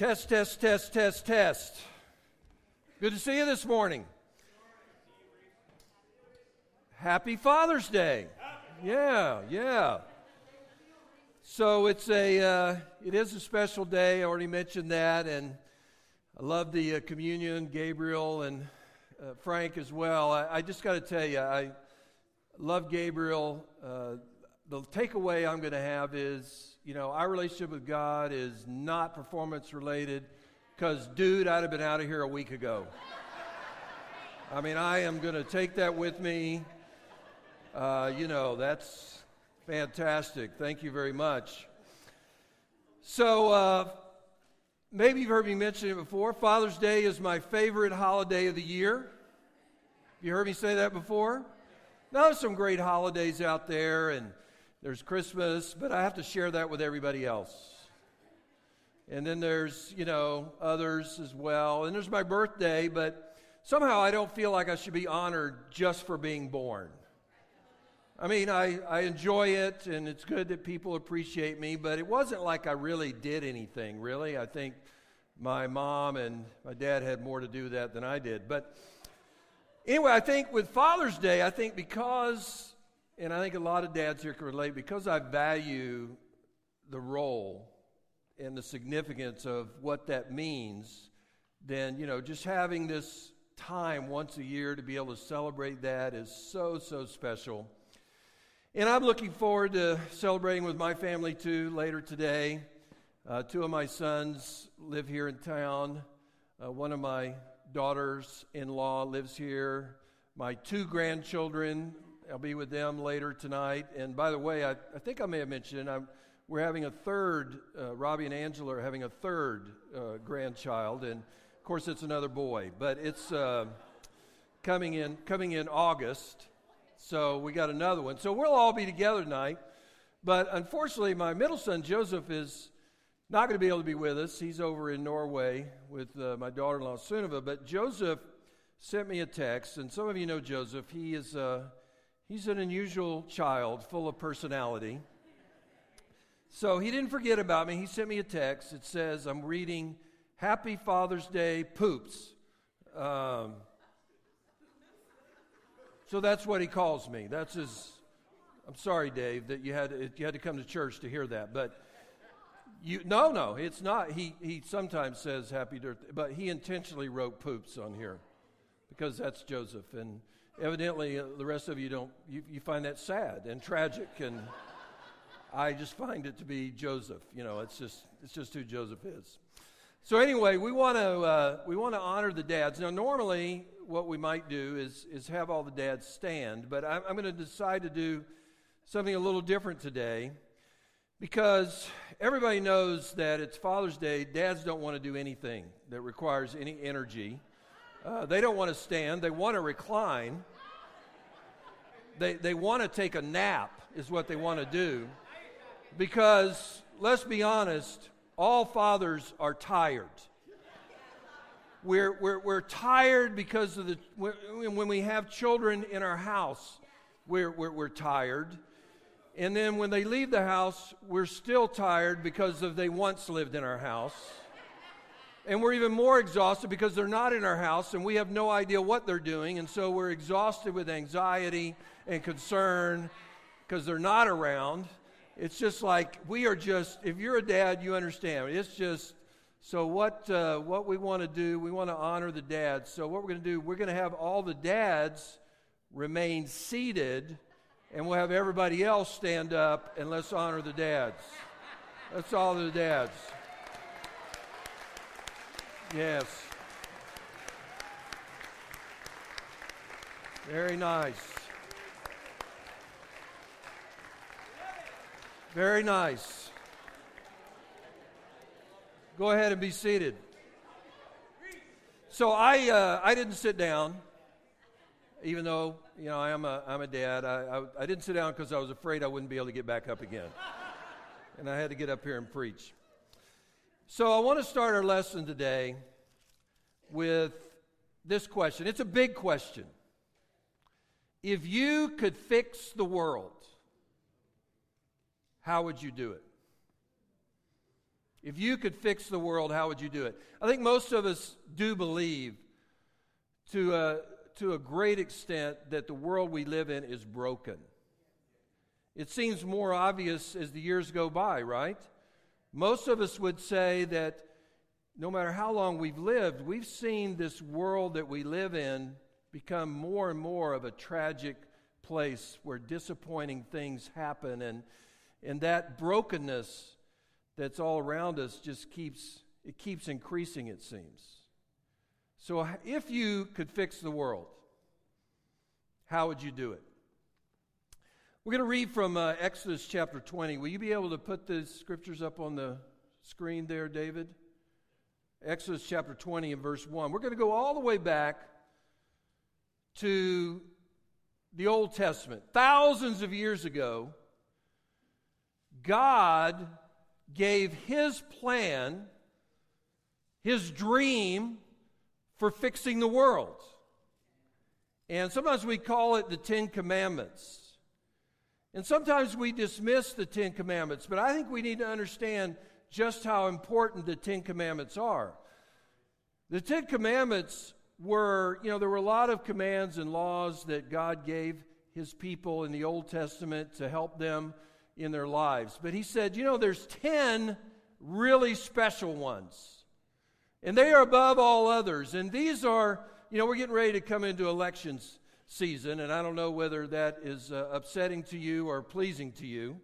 Test, test, test, test, test. Good to see you this morning. Happy Father's Day. Yeah, yeah. So it's a, uh, it is a special day. I already mentioned that, and I love the uh, communion, Gabriel and uh, Frank as well. I, I just got to tell you, I love Gabriel. Uh, the takeaway I'm going to have is, you know, our relationship with God is not performance related because, dude, I'd have been out of here a week ago. I mean, I am going to take that with me. Uh, you know, that's fantastic. Thank you very much. So, uh, maybe you've heard me mention it before. Father's Day is my favorite holiday of the year. You heard me say that before? Now, there's some great holidays out there, and there's Christmas, but I have to share that with everybody else. And then there's, you know, others as well. And there's my birthday, but somehow I don't feel like I should be honored just for being born. I mean, I, I enjoy it, and it's good that people appreciate me, but it wasn't like I really did anything, really. I think my mom and my dad had more to do that than I did. But anyway, I think with Father's Day, I think because and I think a lot of dads here can relate because I value the role and the significance of what that means, then, you know, just having this time once a year to be able to celebrate that is so, so special. And I'm looking forward to celebrating with my family too later today. Uh, two of my sons live here in town. Uh, one of my daughters in law lives here. My two grandchildren I'll be with them later tonight. And by the way, I, I think I may have mentioned I'm, we're having a third, uh, Robbie and Angela are having a third uh, grandchild. And of course, it's another boy, but it's uh, coming, in, coming in August. So we got another one. So we'll all be together tonight. But unfortunately, my middle son, Joseph, is not going to be able to be with us. He's over in Norway with uh, my daughter in law, Sunniva. But Joseph sent me a text, and some of you know Joseph. He is. Uh, He's an unusual child, full of personality. So he didn't forget about me. He sent me a text. It says, I'm reading Happy Father's Day Poops. Um, so that's what he calls me. That's his. I'm sorry, Dave, that you had to, you had to come to church to hear that, but you no, no, it's not. He he sometimes says happy birthday, but he intentionally wrote poops on here because that's Joseph, and evidently uh, the rest of you don't you, you find that sad and tragic and i just find it to be joseph you know it's just it's just who joseph is. So anyway we want to uh, we want to honor the dads. Now normally what we might do is is have all the dads stand but i'm, I'm going to decide to do something a little different today because everybody knows that it's father's day. Dads don't want to do anything that requires any energy. Uh, they don't want to stand, they want to recline. They, they want to take a nap, is what they want to do. Because, let's be honest, all fathers are tired. We're, we're, we're tired because of the, when we have children in our house, we're, we're, we're tired. And then when they leave the house, we're still tired because of they once lived in our house. And we're even more exhausted because they're not in our house and we have no idea what they're doing. And so we're exhausted with anxiety and concern because they're not around. It's just like we are just, if you're a dad, you understand. It's just, so what, uh, what we want to do, we want to honor the dads. So what we're going to do, we're going to have all the dads remain seated and we'll have everybody else stand up and let's honor the dads. That's all the dads. Yes. Very nice. Very nice. Go ahead and be seated. So I, uh, I didn't sit down, even though you know I am a, I'm a dad. I, I, I didn't sit down because I was afraid I wouldn't be able to get back up again, and I had to get up here and preach. So I want to start our lesson today with this question. It's a big question. If you could fix the world, how would you do it? If you could fix the world, how would you do it? I think most of us do believe to a, to a great extent that the world we live in is broken. It seems more obvious as the years go by, right? Most of us would say that no matter how long we've lived, we've seen this world that we live in become more and more of a tragic place where disappointing things happen and and that brokenness that's all around us just keeps it keeps increasing it seems. So if you could fix the world how would you do it we're going to read from uh, exodus chapter 20 will you be able to put the scriptures up on the screen there david exodus chapter 20 and verse 1 we're going to go all the way back to the old testament thousands of years ago God gave his plan, his dream for fixing the world. And sometimes we call it the Ten Commandments. And sometimes we dismiss the Ten Commandments, but I think we need to understand just how important the Ten Commandments are. The Ten Commandments were, you know, there were a lot of commands and laws that God gave his people in the Old Testament to help them in their lives. But he said, you know, there's 10 really special ones. And they are above all others. And these are, you know, we're getting ready to come into elections season, and I don't know whether that is uh, upsetting to you or pleasing to you.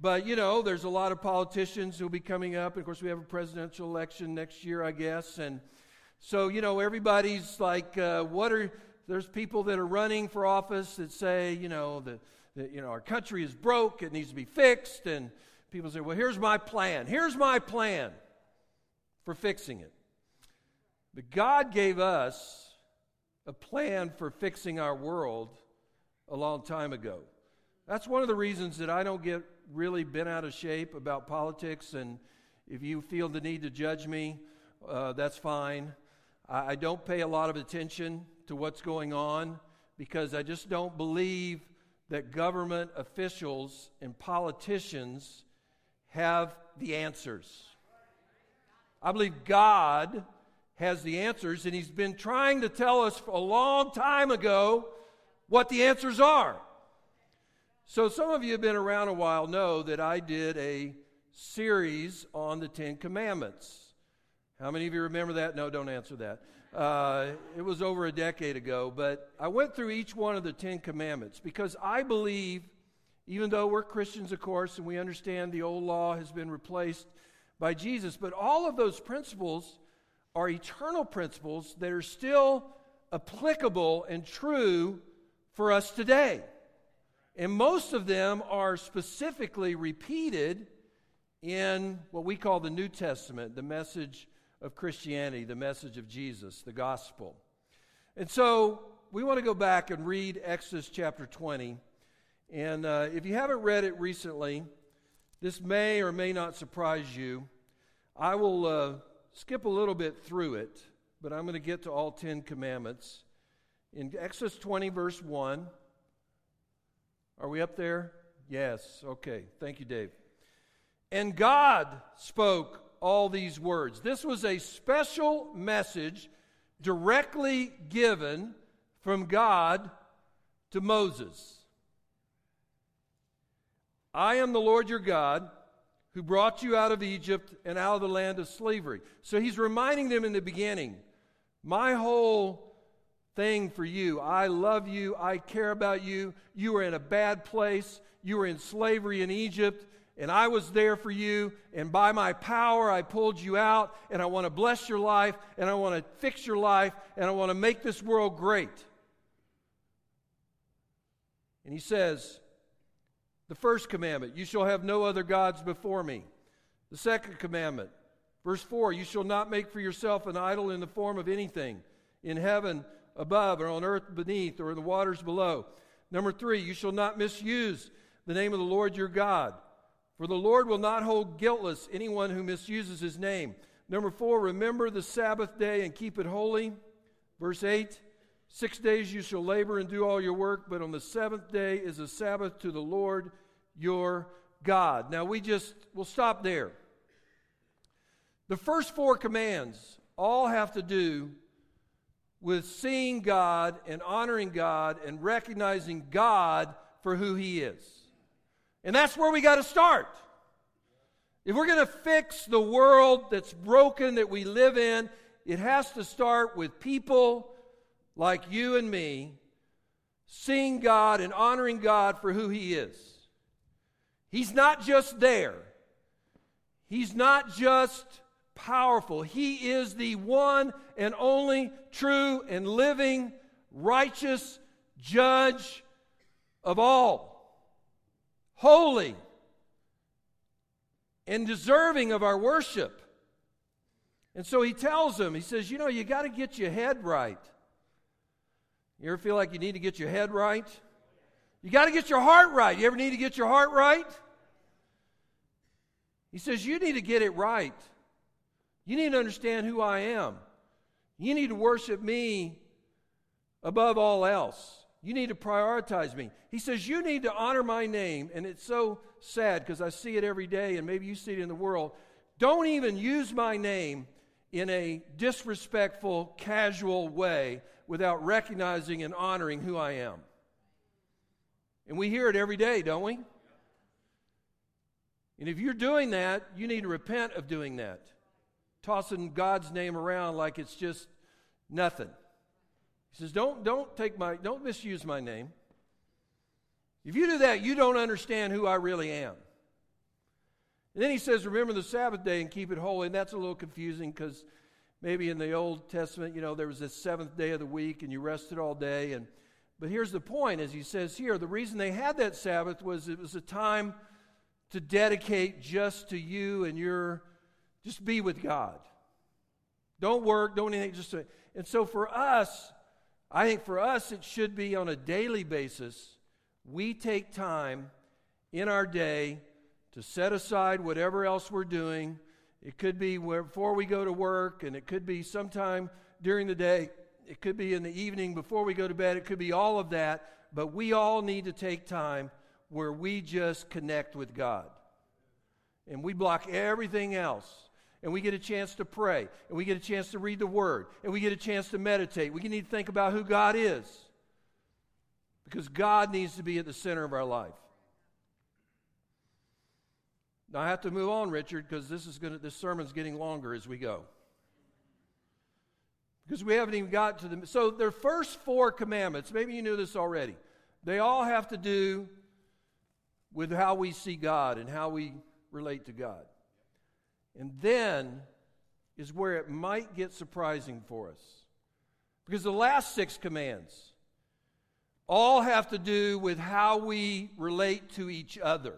But, you know, there's a lot of politicians who'll be coming up. And of course, we have a presidential election next year, I guess. And so, you know, everybody's like, uh, what are, there's people that are running for office that say, you know, the you know, our country is broke, it needs to be fixed. And people say, well, here's my plan. Here's my plan for fixing it. But God gave us a plan for fixing our world a long time ago. That's one of the reasons that I don't get really bent out of shape about politics. And if you feel the need to judge me, uh, that's fine. I, I don't pay a lot of attention to what's going on because I just don't believe that government officials and politicians have the answers. I believe God has the answers, and He's been trying to tell us a long time ago what the answers are. So, some of you have been around a while know that I did a series on the Ten Commandments. How many of you remember that? No, don't answer that. Uh, it was over a decade ago, but I went through each one of the Ten Commandments because I believe, even though we're Christians, of course, and we understand the old law has been replaced by Jesus, but all of those principles are eternal principles that are still applicable and true for us today. And most of them are specifically repeated in what we call the New Testament, the message of Christianity, the message of Jesus, the gospel. And so we want to go back and read Exodus chapter 20. And uh, if you haven't read it recently, this may or may not surprise you. I will uh, skip a little bit through it, but I'm going to get to all 10 commandments. In Exodus 20, verse 1, are we up there? Yes. Okay. Thank you, Dave. And God spoke all these words. This was a special message directly given from God to Moses. I am the Lord your God who brought you out of Egypt and out of the land of slavery. So he's reminding them in the beginning my whole thing for you. I love you. I care about you. You were in a bad place. You were in slavery in Egypt and I was there for you, and by my power I pulled you out, and I want to bless your life, and I want to fix your life, and I want to make this world great. And he says, the first commandment, you shall have no other gods before me. The second commandment, verse 4, you shall not make for yourself an idol in the form of anything in heaven above, or on earth beneath, or in the waters below. Number three, you shall not misuse the name of the Lord your God. For the Lord will not hold guiltless anyone who misuses his name. Number four, remember the Sabbath day and keep it holy. Verse 8 Six days you shall labor and do all your work, but on the seventh day is a Sabbath to the Lord your God. Now we just, we'll stop there. The first four commands all have to do with seeing God and honoring God and recognizing God for who He is. And that's where we got to start. If we're going to fix the world that's broken that we live in, it has to start with people like you and me seeing God and honoring God for who He is. He's not just there, He's not just powerful. He is the one and only true and living, righteous judge of all, holy and deserving of our worship. And so he tells them, he says, You know, you got to get your head right. You ever feel like you need to get your head right? You got to get your heart right. You ever need to get your heart right? He says, You need to get it right. You need to understand who I am. You need to worship me above all else. You need to prioritize me. He says, You need to honor my name. And it's so sad because I see it every day, and maybe you see it in the world. Don't even use my name in a disrespectful, casual way without recognizing and honoring who I am. And we hear it every day, don't we? And if you're doing that, you need to repent of doing that tossing God's name around like it's just nothing. He says, Don't, don't take my, don't misuse my name. If you do that, you don't understand who I really am. And then he says, Remember the Sabbath day and keep it holy. And that's a little confusing because maybe in the Old Testament, you know, there was this seventh day of the week and you rested all day. And but here's the point, as he says here, the reason they had that Sabbath was it was a time to dedicate just to you and your just be with God. Don't work, don't anything. Just and so for us, I think for us it should be on a daily basis. We take time in our day to set aside whatever else we're doing. It could be before we go to work, and it could be sometime during the day. It could be in the evening before we go to bed. It could be all of that. But we all need to take time where we just connect with God. And we block everything else and we get a chance to pray, and we get a chance to read the Word, and we get a chance to meditate. We need to think about who God is because God needs to be at the center of our life. Now I have to move on, Richard, because this is going this sermon's getting longer as we go. Because we haven't even got to the so their first four commandments, maybe you knew this already. They all have to do with how we see God and how we relate to God. And then is where it might get surprising for us. Because the last six commands all have to do with how we relate to each other,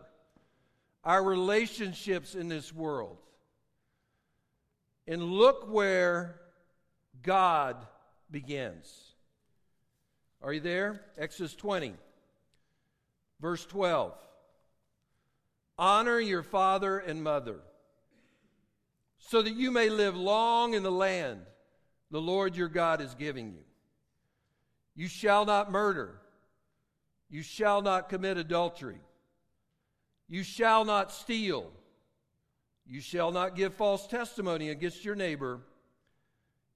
our relationships in this world. And look where God begins. Are you there? Exodus 20, verse 12. Honor your father and mother so that you may live long in the land the Lord your God is giving you. You shall not murder. You shall not commit adultery. You shall not steal. You shall not give false testimony against your neighbor.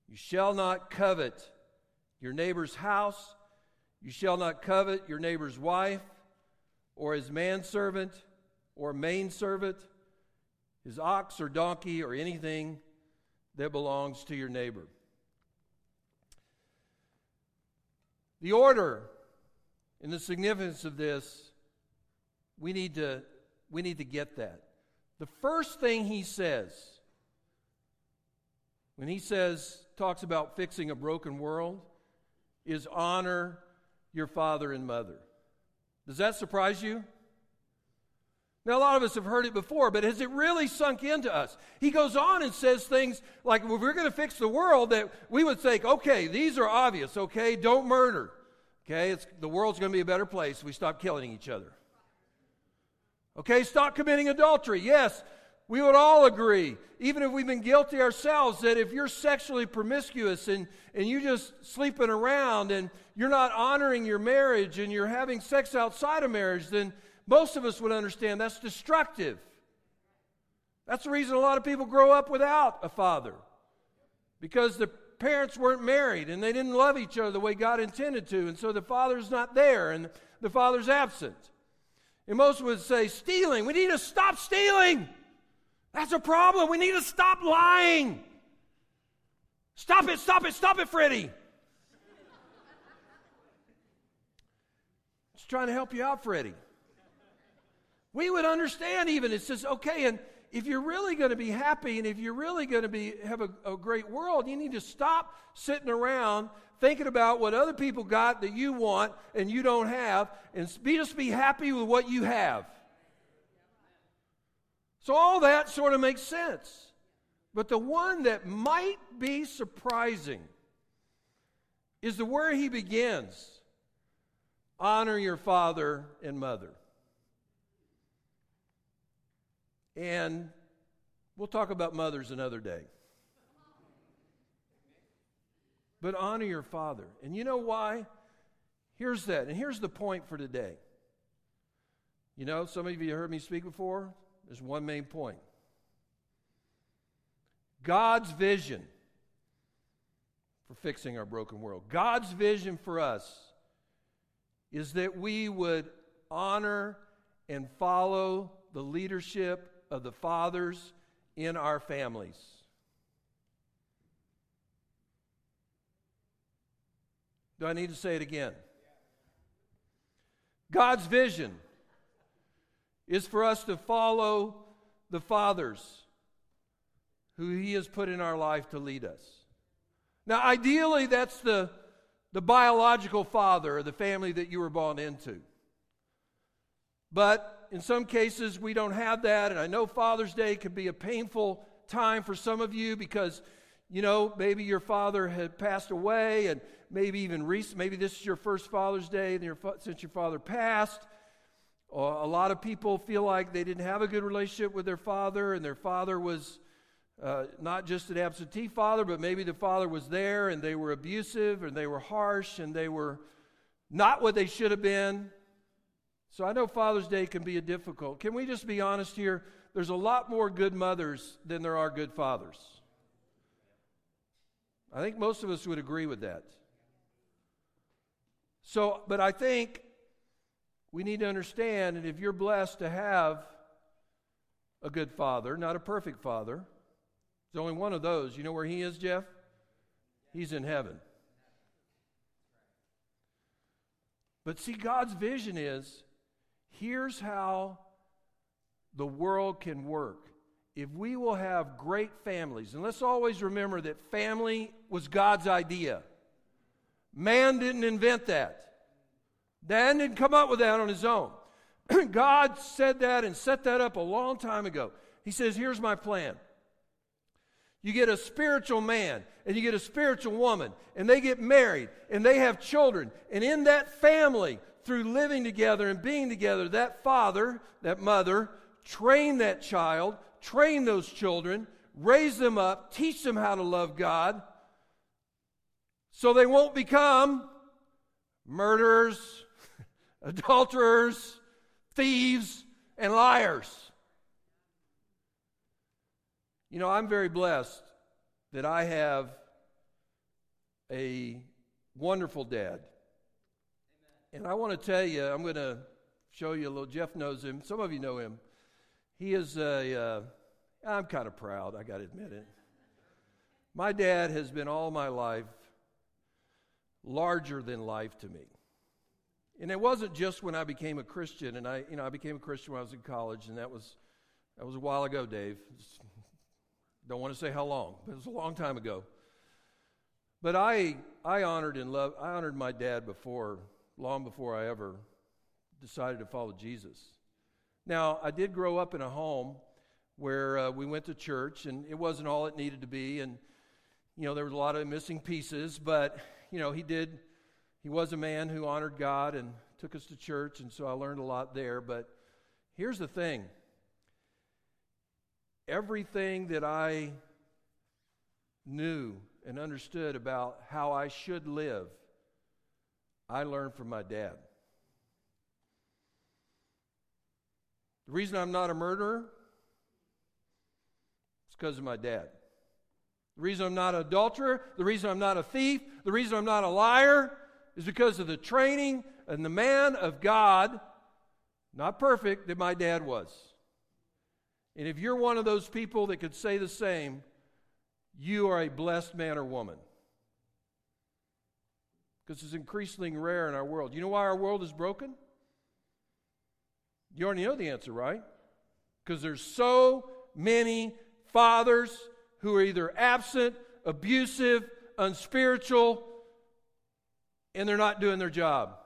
You shall not covet your neighbor's house. You shall not covet your neighbor's wife, or his manservant, or maidservant his ox or donkey or anything that belongs to your neighbor. The order and the significance of this, we need to, we need to get that. The first thing he says, when he says, talks about fixing a broken world, is honor your father and mother. Does that surprise you? Now, a lot of us have heard it before, but has it really sunk into us? He goes on and says things like, if we're going to fix the world, that we would think, okay, these are obvious, okay? Don't murder. Okay, it's, the world's going to be a better place we stop killing each other. Okay, stop committing adultery. Yes, we would all agree, even if we've been guilty ourselves, that if you're sexually promiscuous and, and you just sleeping around and you're not honoring your marriage and you're having sex outside of marriage, then most of us would understand that's destructive. That's the reason a lot of people grow up without a father. Because the parents weren't married and they didn't love each other the way God intended to. And so the father's not there and the father's absent. And most would say, stealing. We need to stop stealing. That's a problem. We need to stop lying. Stop it, stop it, stop it, Freddie. Just trying to help you out, Freddie. We would understand even. It says, okay, and if you're really going to be happy and if you're really going to be have a, a, great world, you need to stop sitting around thinking about what other people got that you want and you don't have, and be just be happy with what you have. So all that sort of makes sense. But the one that might be surprising is the where he begins. Honor your father and mother. And we'll talk about mothers another day. But honor your father. And you know why? Here's that. And here's the point for today. You know, some of you heard me speak before. There's one main point God's vision for fixing our broken world. God's vision for us is that we would honor and follow the leadership of the fathers in our families. Do I need to say it again? God's vision is for us to follow the fathers who He has put in our life to lead us. Now, ideally, that's the, the biological father or the family that you were born into. But in some cases, we don't have that. And I know Father's Day can be a painful time for some of you because, you know, maybe your father had passed away, and maybe even recent, maybe this is your first Father's Day since your father passed. A lot of people feel like they didn't have a good relationship with their father, and their father was uh, not just an absentee father, but maybe the father was there and they were abusive and they were harsh and they were not what they should have been. So I know Father's Day can be a difficult. Can we just be honest here? There's a lot more good mothers than there are good fathers. I think most of us would agree with that. So, but I think we need to understand, and if you're blessed to have a good father, not a perfect father, there's only one of those. You know where he is, Jeff? He's in heaven. But see, God's vision is Here's how the world can work. If we will have great families, and let's always remember that family was God's idea. Man didn't invent that. Dan didn't come up with that on his own. God said that and set that up a long time ago. He says, Here's my plan. You get a spiritual man and you get a spiritual woman, and they get married and they have children. And in that family, through living together and being together, that father, that mother, train that child, train those children, raise them up, teach them how to love God, so they won't become murderers, adulterers, thieves, and liars. You know, I'm very blessed that I have a wonderful dad. And I want to tell you, I'm going to show you a little. Jeff knows him. Some of you know him. He is a. Uh, I'm kind of proud, I got to admit it. My dad has been all my life larger than life to me. And it wasn't just when I became a Christian, and I, you know, I became a Christian when I was in college, and that was, that was a while ago, Dave. Don't want to say how long, but it was a long time ago. But I, I honored and loved, I honored my dad before long before I ever decided to follow Jesus. Now, I did grow up in a home where uh, we went to church, and it wasn't all it needed to be, and you know there was a lot of missing pieces, but you know he did. He was a man who honored God and took us to church, and so I learned a lot there. But here's the thing: everything that I knew and understood about how I should live I learned from my dad. The reason I'm not a murderer, is because of my dad. The reason I'm not an adulterer, the reason I'm not a thief, the reason I'm not a liar is because of the training and the man of God, not perfect, that my dad was. And if you're one of those people that could say the same, you are a blessed man or woman. Because it's increasingly rare in our world. You know why our world is broken? You already know the answer, right? Because there's so many fathers who are either absent, abusive, unspiritual, and they're not doing their job.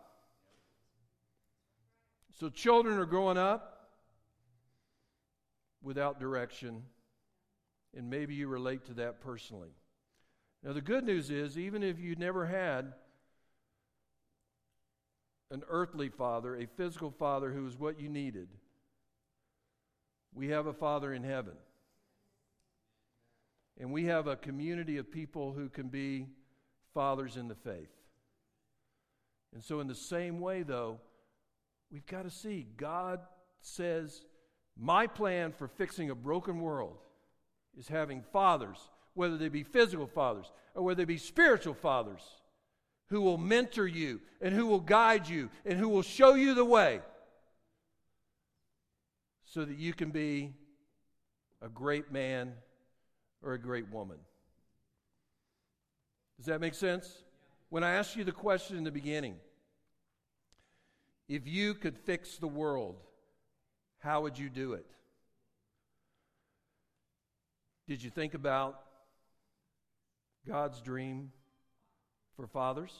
So children are growing up without direction, and maybe you relate to that personally. Now, the good news is, even if you never had an earthly father, a physical father who is what you needed, we have a Father in heaven. And we have a community of people who can be fathers in the faith. And so, in the same way, though, we've got to see God says, My plan for fixing a broken world is having fathers, whether they be physical fathers or whether they be spiritual fathers, who will mentor you and who will guide you and who will show you the way so that you can be a great man or a great woman. Does that make sense? When I asked you the question in the beginning, if you could fix the world, how would you do it? Did you think about God's dream for fathers?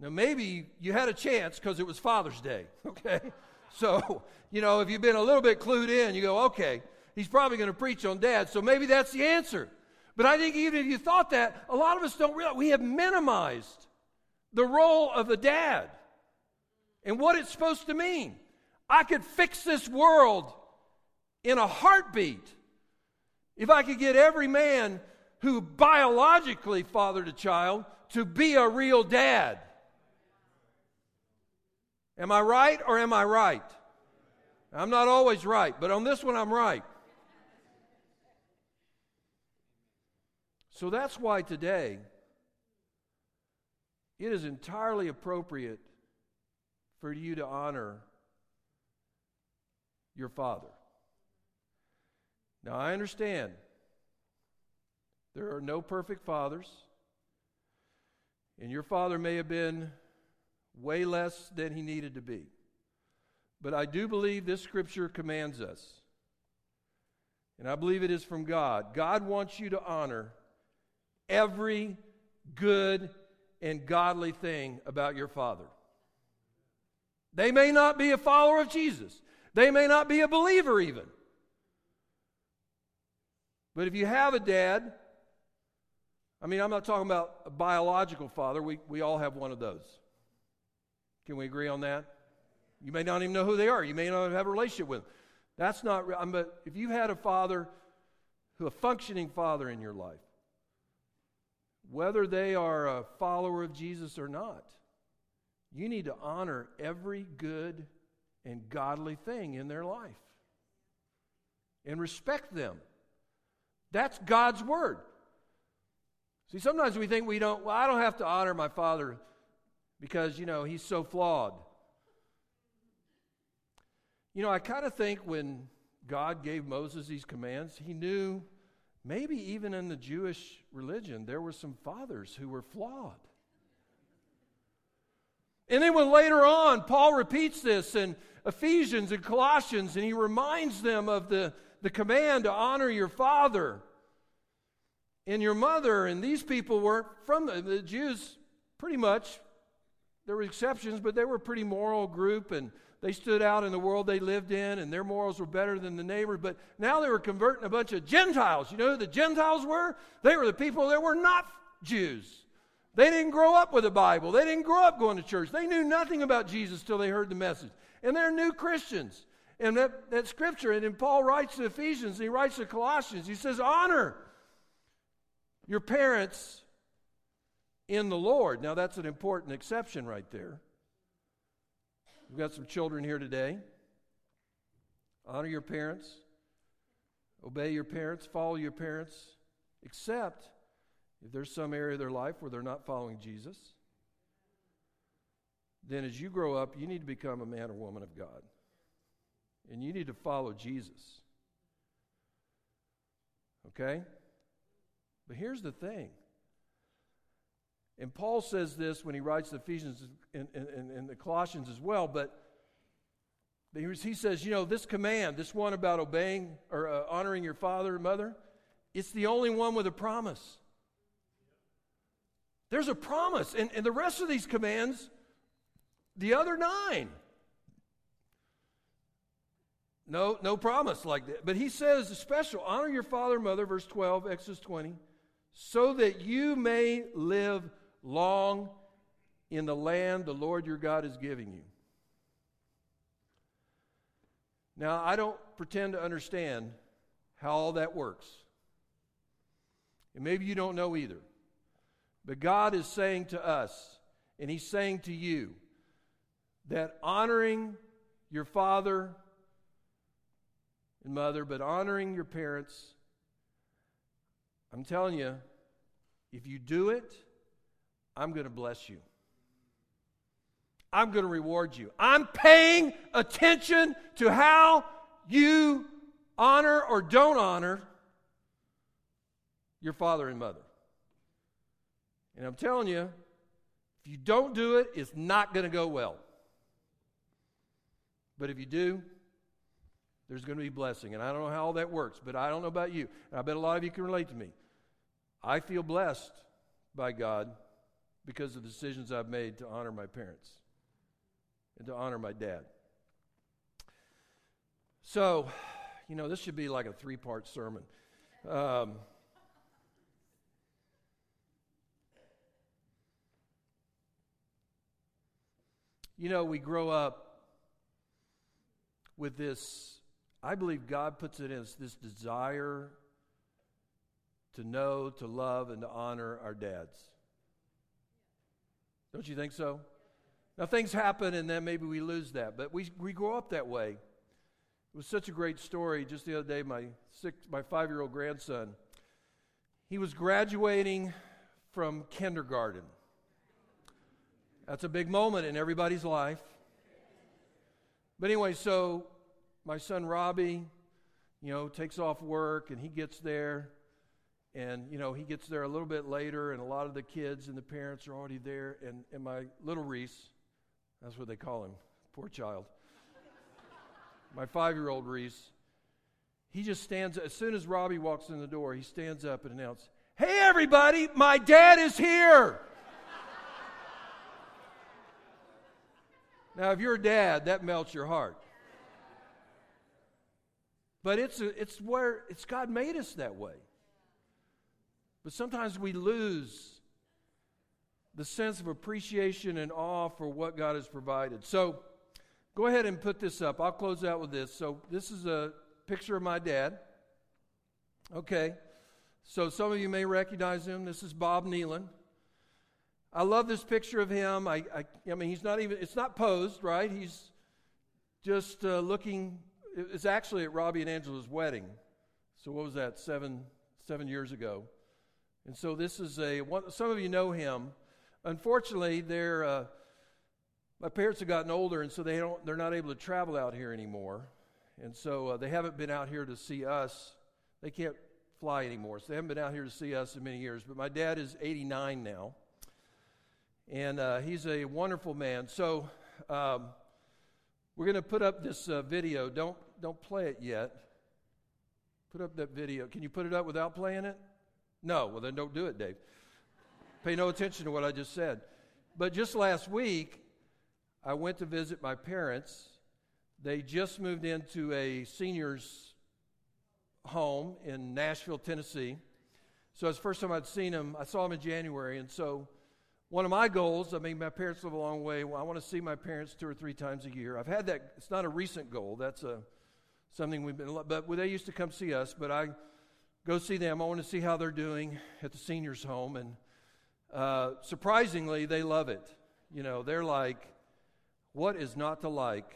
Now, maybe you had a chance because it was Father's Day, okay? So, you know, if you've been a little bit clued in, you go, okay, he's probably going to preach on dad. So maybe that's the answer. But I think even if you thought that, a lot of us don't realize we have minimized the role of the dad and what it's supposed to mean. I could fix this world in a heartbeat if I could get every man who biologically fathered a child to be a real dad. Am I right or am I right? I'm not always right, but on this one I'm right. So that's why today it is entirely appropriate for you to honor your father. Now, I understand there are no perfect fathers, and your father may have been way less than he needed to be. But I do believe this scripture commands us, and I believe it is from God. God wants you to honor every good and godly thing about your father. They may not be a follower of Jesus, they may not be a believer even. But if you have a dad, I mean, I'm not talking about a biological father, we, we all have one of those. Can we agree on that? You may not even know who they are. You may not have a relationship with them. That's not, real. but if you had a father, who a functioning father in your life, whether they are a follower of Jesus or not. You need to honor every good and godly thing in their life and respect them. That's God's word. See, sometimes we think we don't, well, I don't have to honor my father because, you know, he's so flawed. You know, I kind of think when God gave Moses these commands, he knew Maybe even in the Jewish religion, there were some fathers who were flawed. And then when later on, Paul repeats this in Ephesians and Colossians, and he reminds them of the, the command to honor your father and your mother. And these people weren't from the, the Jews, pretty much. There were exceptions, but they were a pretty moral group, and they stood out in the world they lived in, and their morals were better than the neighbors. But now they were converting a bunch of Gentiles. You know who the Gentiles were? They were the people that were not Jews. They didn't grow up with the Bible. They didn't grow up going to church. They knew nothing about Jesus till they heard the message. And they're new Christians. And that, that scripture, and then Paul writes to Ephesians, and he writes to Colossians, he says, Honor your parents in the Lord. Now, that's an important exception right there. We've got some children here today. Honor your parents. obey your parents, follow your parents, except if there's some area of their life where they're not following Jesus. Then, as you grow up, you need to become a man or woman of God. And you need to follow Jesus. Okay? But here's the thing. And Paul says this when he writes the Ephesians and, and, and the Colossians as well, but he says, you know, this command, this one about obeying or uh, honoring your father and mother, it's the only one with a promise. There's a promise. And, and the rest of these commands, the other nine, no, no promise like that. But he says, special, honor your father and mother, verse 12, Exodus 20, so that you may live long in the land the Lord your God is giving you. Now, I don't pretend to understand how all that works. And maybe you don't know either. But God is saying to us, and He's saying to you, that honoring your father and mother, but honoring your parents, I'm telling you, if you do it, I'm going to bless you. I'm going to reward you. I'm paying attention to how you honor or don't honor your father and mother. And I'm telling you, if you don't do it, it's not going to go well. But if you do, there's going to be blessing. And I don't know how all that works, but I don't know about you. And I bet a lot of you can relate to me. I feel blessed by God because of the decisions I've made to honor my parents and to honor my dad. So, you know, this should be like a three part sermon. Um, you know, we grow up with this, I believe God puts it in us, this desire to know, to love, and to honor our dads. Don't you think so? Now, things happen and then maybe we lose that, but we, we grow up that way. It was such a great story. Just the other day, my, six, my five year old grandson, he was graduating from kindergarten. That's a big moment in everybody's life. But anyway, so my son Robbie, you know, takes off work and he gets there and, you know, he gets there a little bit later, and a lot of the kids and the parents are already there. And, and my little Reese, that's what they call him, poor child, my five year old Reese, he just stands, as soon as Robbie walks in the door, he stands up and announces, Hey, everybody, my dad is here. now, if you're a dad, that melts your heart. But it's, a, it's where it's God made us that way. But sometimes we lose the sense of appreciation and awe for what God has provided. So go ahead and put this up. I'll close out with this. So this is a picture of my dad. Okay. So some of you may recognize him. This is Bob Nealon. I love this picture of him. I, I, I mean, he's not even, it's not posed, right? He's just uh, looking, it's actually at Robbie and Angela's wedding. So what was that, seven, seven years ago? And so this is a, some of you know him. Unfortunately, they're, uh, my parents have gotten older, and so they don't, they're not able to travel out here anymore. And so uh, they haven't been out here to see us. They can't fly anymore, so they haven't been out here to see us in many years. But my dad is 89 now, and uh, he's a wonderful man. So um, we're going to put up this uh, video. Don't, don't play it yet. Put up that video. Can you put it up without playing it? No, well, then don't do it, Dave. Pay no attention to what I just said. But just last week, I went to visit my parents. They just moved into a senior's home in Nashville, Tennessee. So it's the first time I'd seen them. I saw them in January. And so one of my goals, I mean, my parents live a long way. Well, I want to see my parents two or three times a year. I've had that. It's not a recent goal. That's a something we've been, but they used to come see us. But I go see them. I want to see how they're doing at the seniors' home. And uh, surprisingly, they love it. You know, they're like, what is not to like?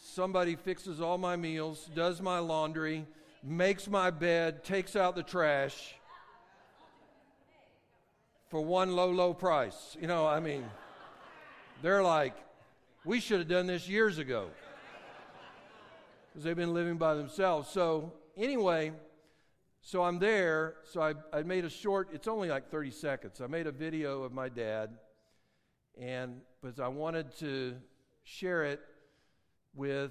Somebody fixes all my meals, does my laundry, makes my bed, takes out the trash for one low, low price. You know, I mean, they're like, we should have done this years ago because they've been living by themselves. So, anyway, so I'm there. So I, I made a short, it's only like 30 seconds. I made a video of my dad, and because I wanted to share it with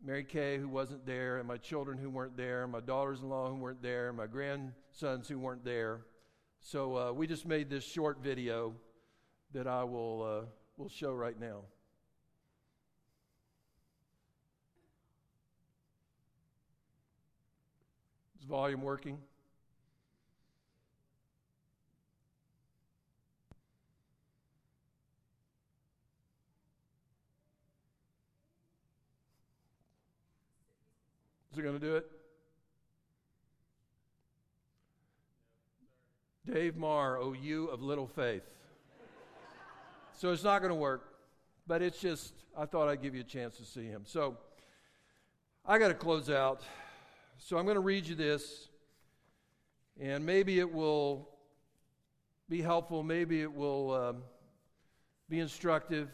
Mary Kay, who wasn't there, and my children who weren't there, my daughters in law who weren't there, my grandsons who weren't there. So uh, we just made this short video that I will, uh, will show right now. Is volume working? Is it going to do it? Dave Marr, oh, you of little faith. so it's not going to work, but it's just, I thought I'd give you a chance to see him. So I got to close out. So I'm going to read you this, and maybe it will be helpful, maybe it will um, be instructive.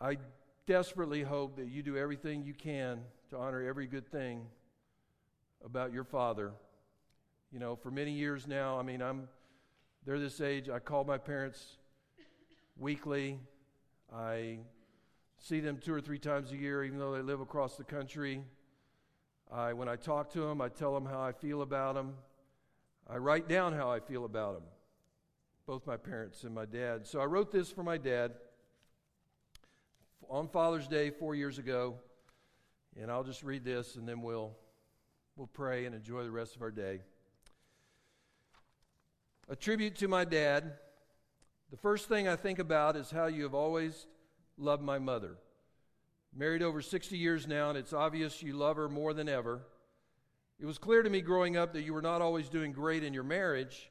I desperately hope that you do everything you can to honor every good thing about your father. You know, for many years now, I mean, I'm they're this age. I call my parents weekly. I see them two or three times a year, even though they live across the country. I, when I talk to them, I tell them how I feel about them. I write down how I feel about them, both my parents and my dad. So I wrote this for my dad on Father's Day four years ago. And I'll just read this and then we'll, we'll pray and enjoy the rest of our day. A tribute to my dad. The first thing I think about is how you have always loved my mother. Married over 60 years now, and it's obvious you love her more than ever. It was clear to me growing up that you were not always doing great in your marriage,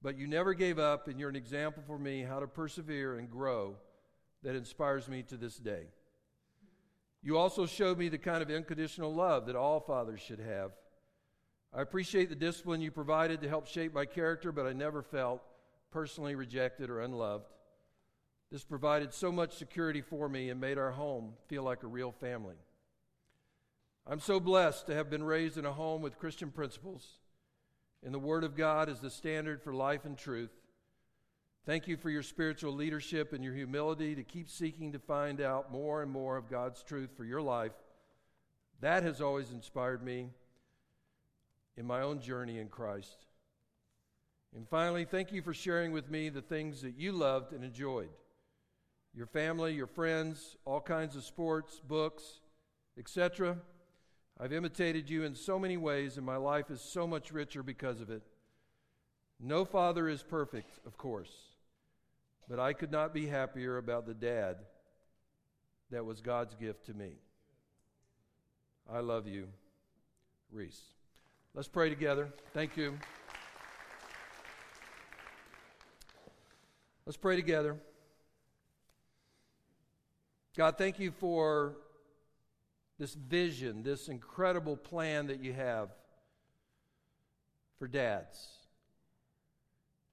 but you never gave up, and you're an example for me how to persevere and grow that inspires me to this day. You also showed me the kind of unconditional love that all fathers should have. I appreciate the discipline you provided to help shape my character, but I never felt personally rejected or unloved. This provided so much security for me and made our home feel like a real family. I'm so blessed to have been raised in a home with Christian principles, and the Word of God is the standard for life and truth. Thank you for your spiritual leadership and your humility to keep seeking to find out more and more of God's truth for your life. That has always inspired me in my own journey in Christ. And finally, thank you for sharing with me the things that you loved and enjoyed your family, your friends, all kinds of sports, books, etc. I've imitated you in so many ways, and my life is so much richer because of it. No father is perfect, of course. But I could not be happier about the dad that was God's gift to me. I love you, Reese. Let's pray together. Thank you. Let's pray together. God, thank you for this vision, this incredible plan that you have for dads.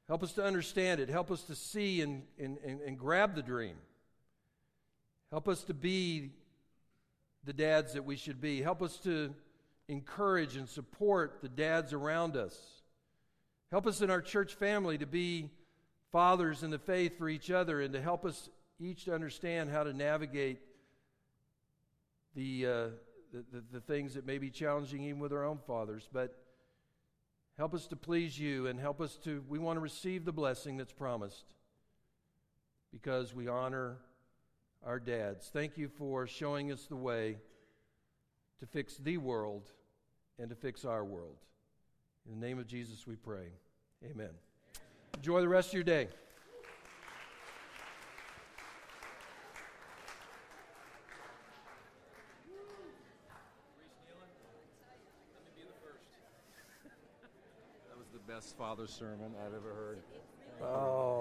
Help us to understand it. Help us to see and, and, and, and grab the dream. Help us to be the dads that we should be. Help us to encourage and support the dads around us. Help us in our church family to be fathers in the faith for each other and to help us each to understand how to navigate the, uh, the, the, the things that may be challenging even with our own fathers. But Help us to please you and help us to, we want to receive the blessing that's promised because we honor our dads. Thank you for showing us the way to fix the world and to fix our world. In the name of Jesus we pray. Amen. Enjoy the rest of your day. Best father sermon I've ever heard. Oh.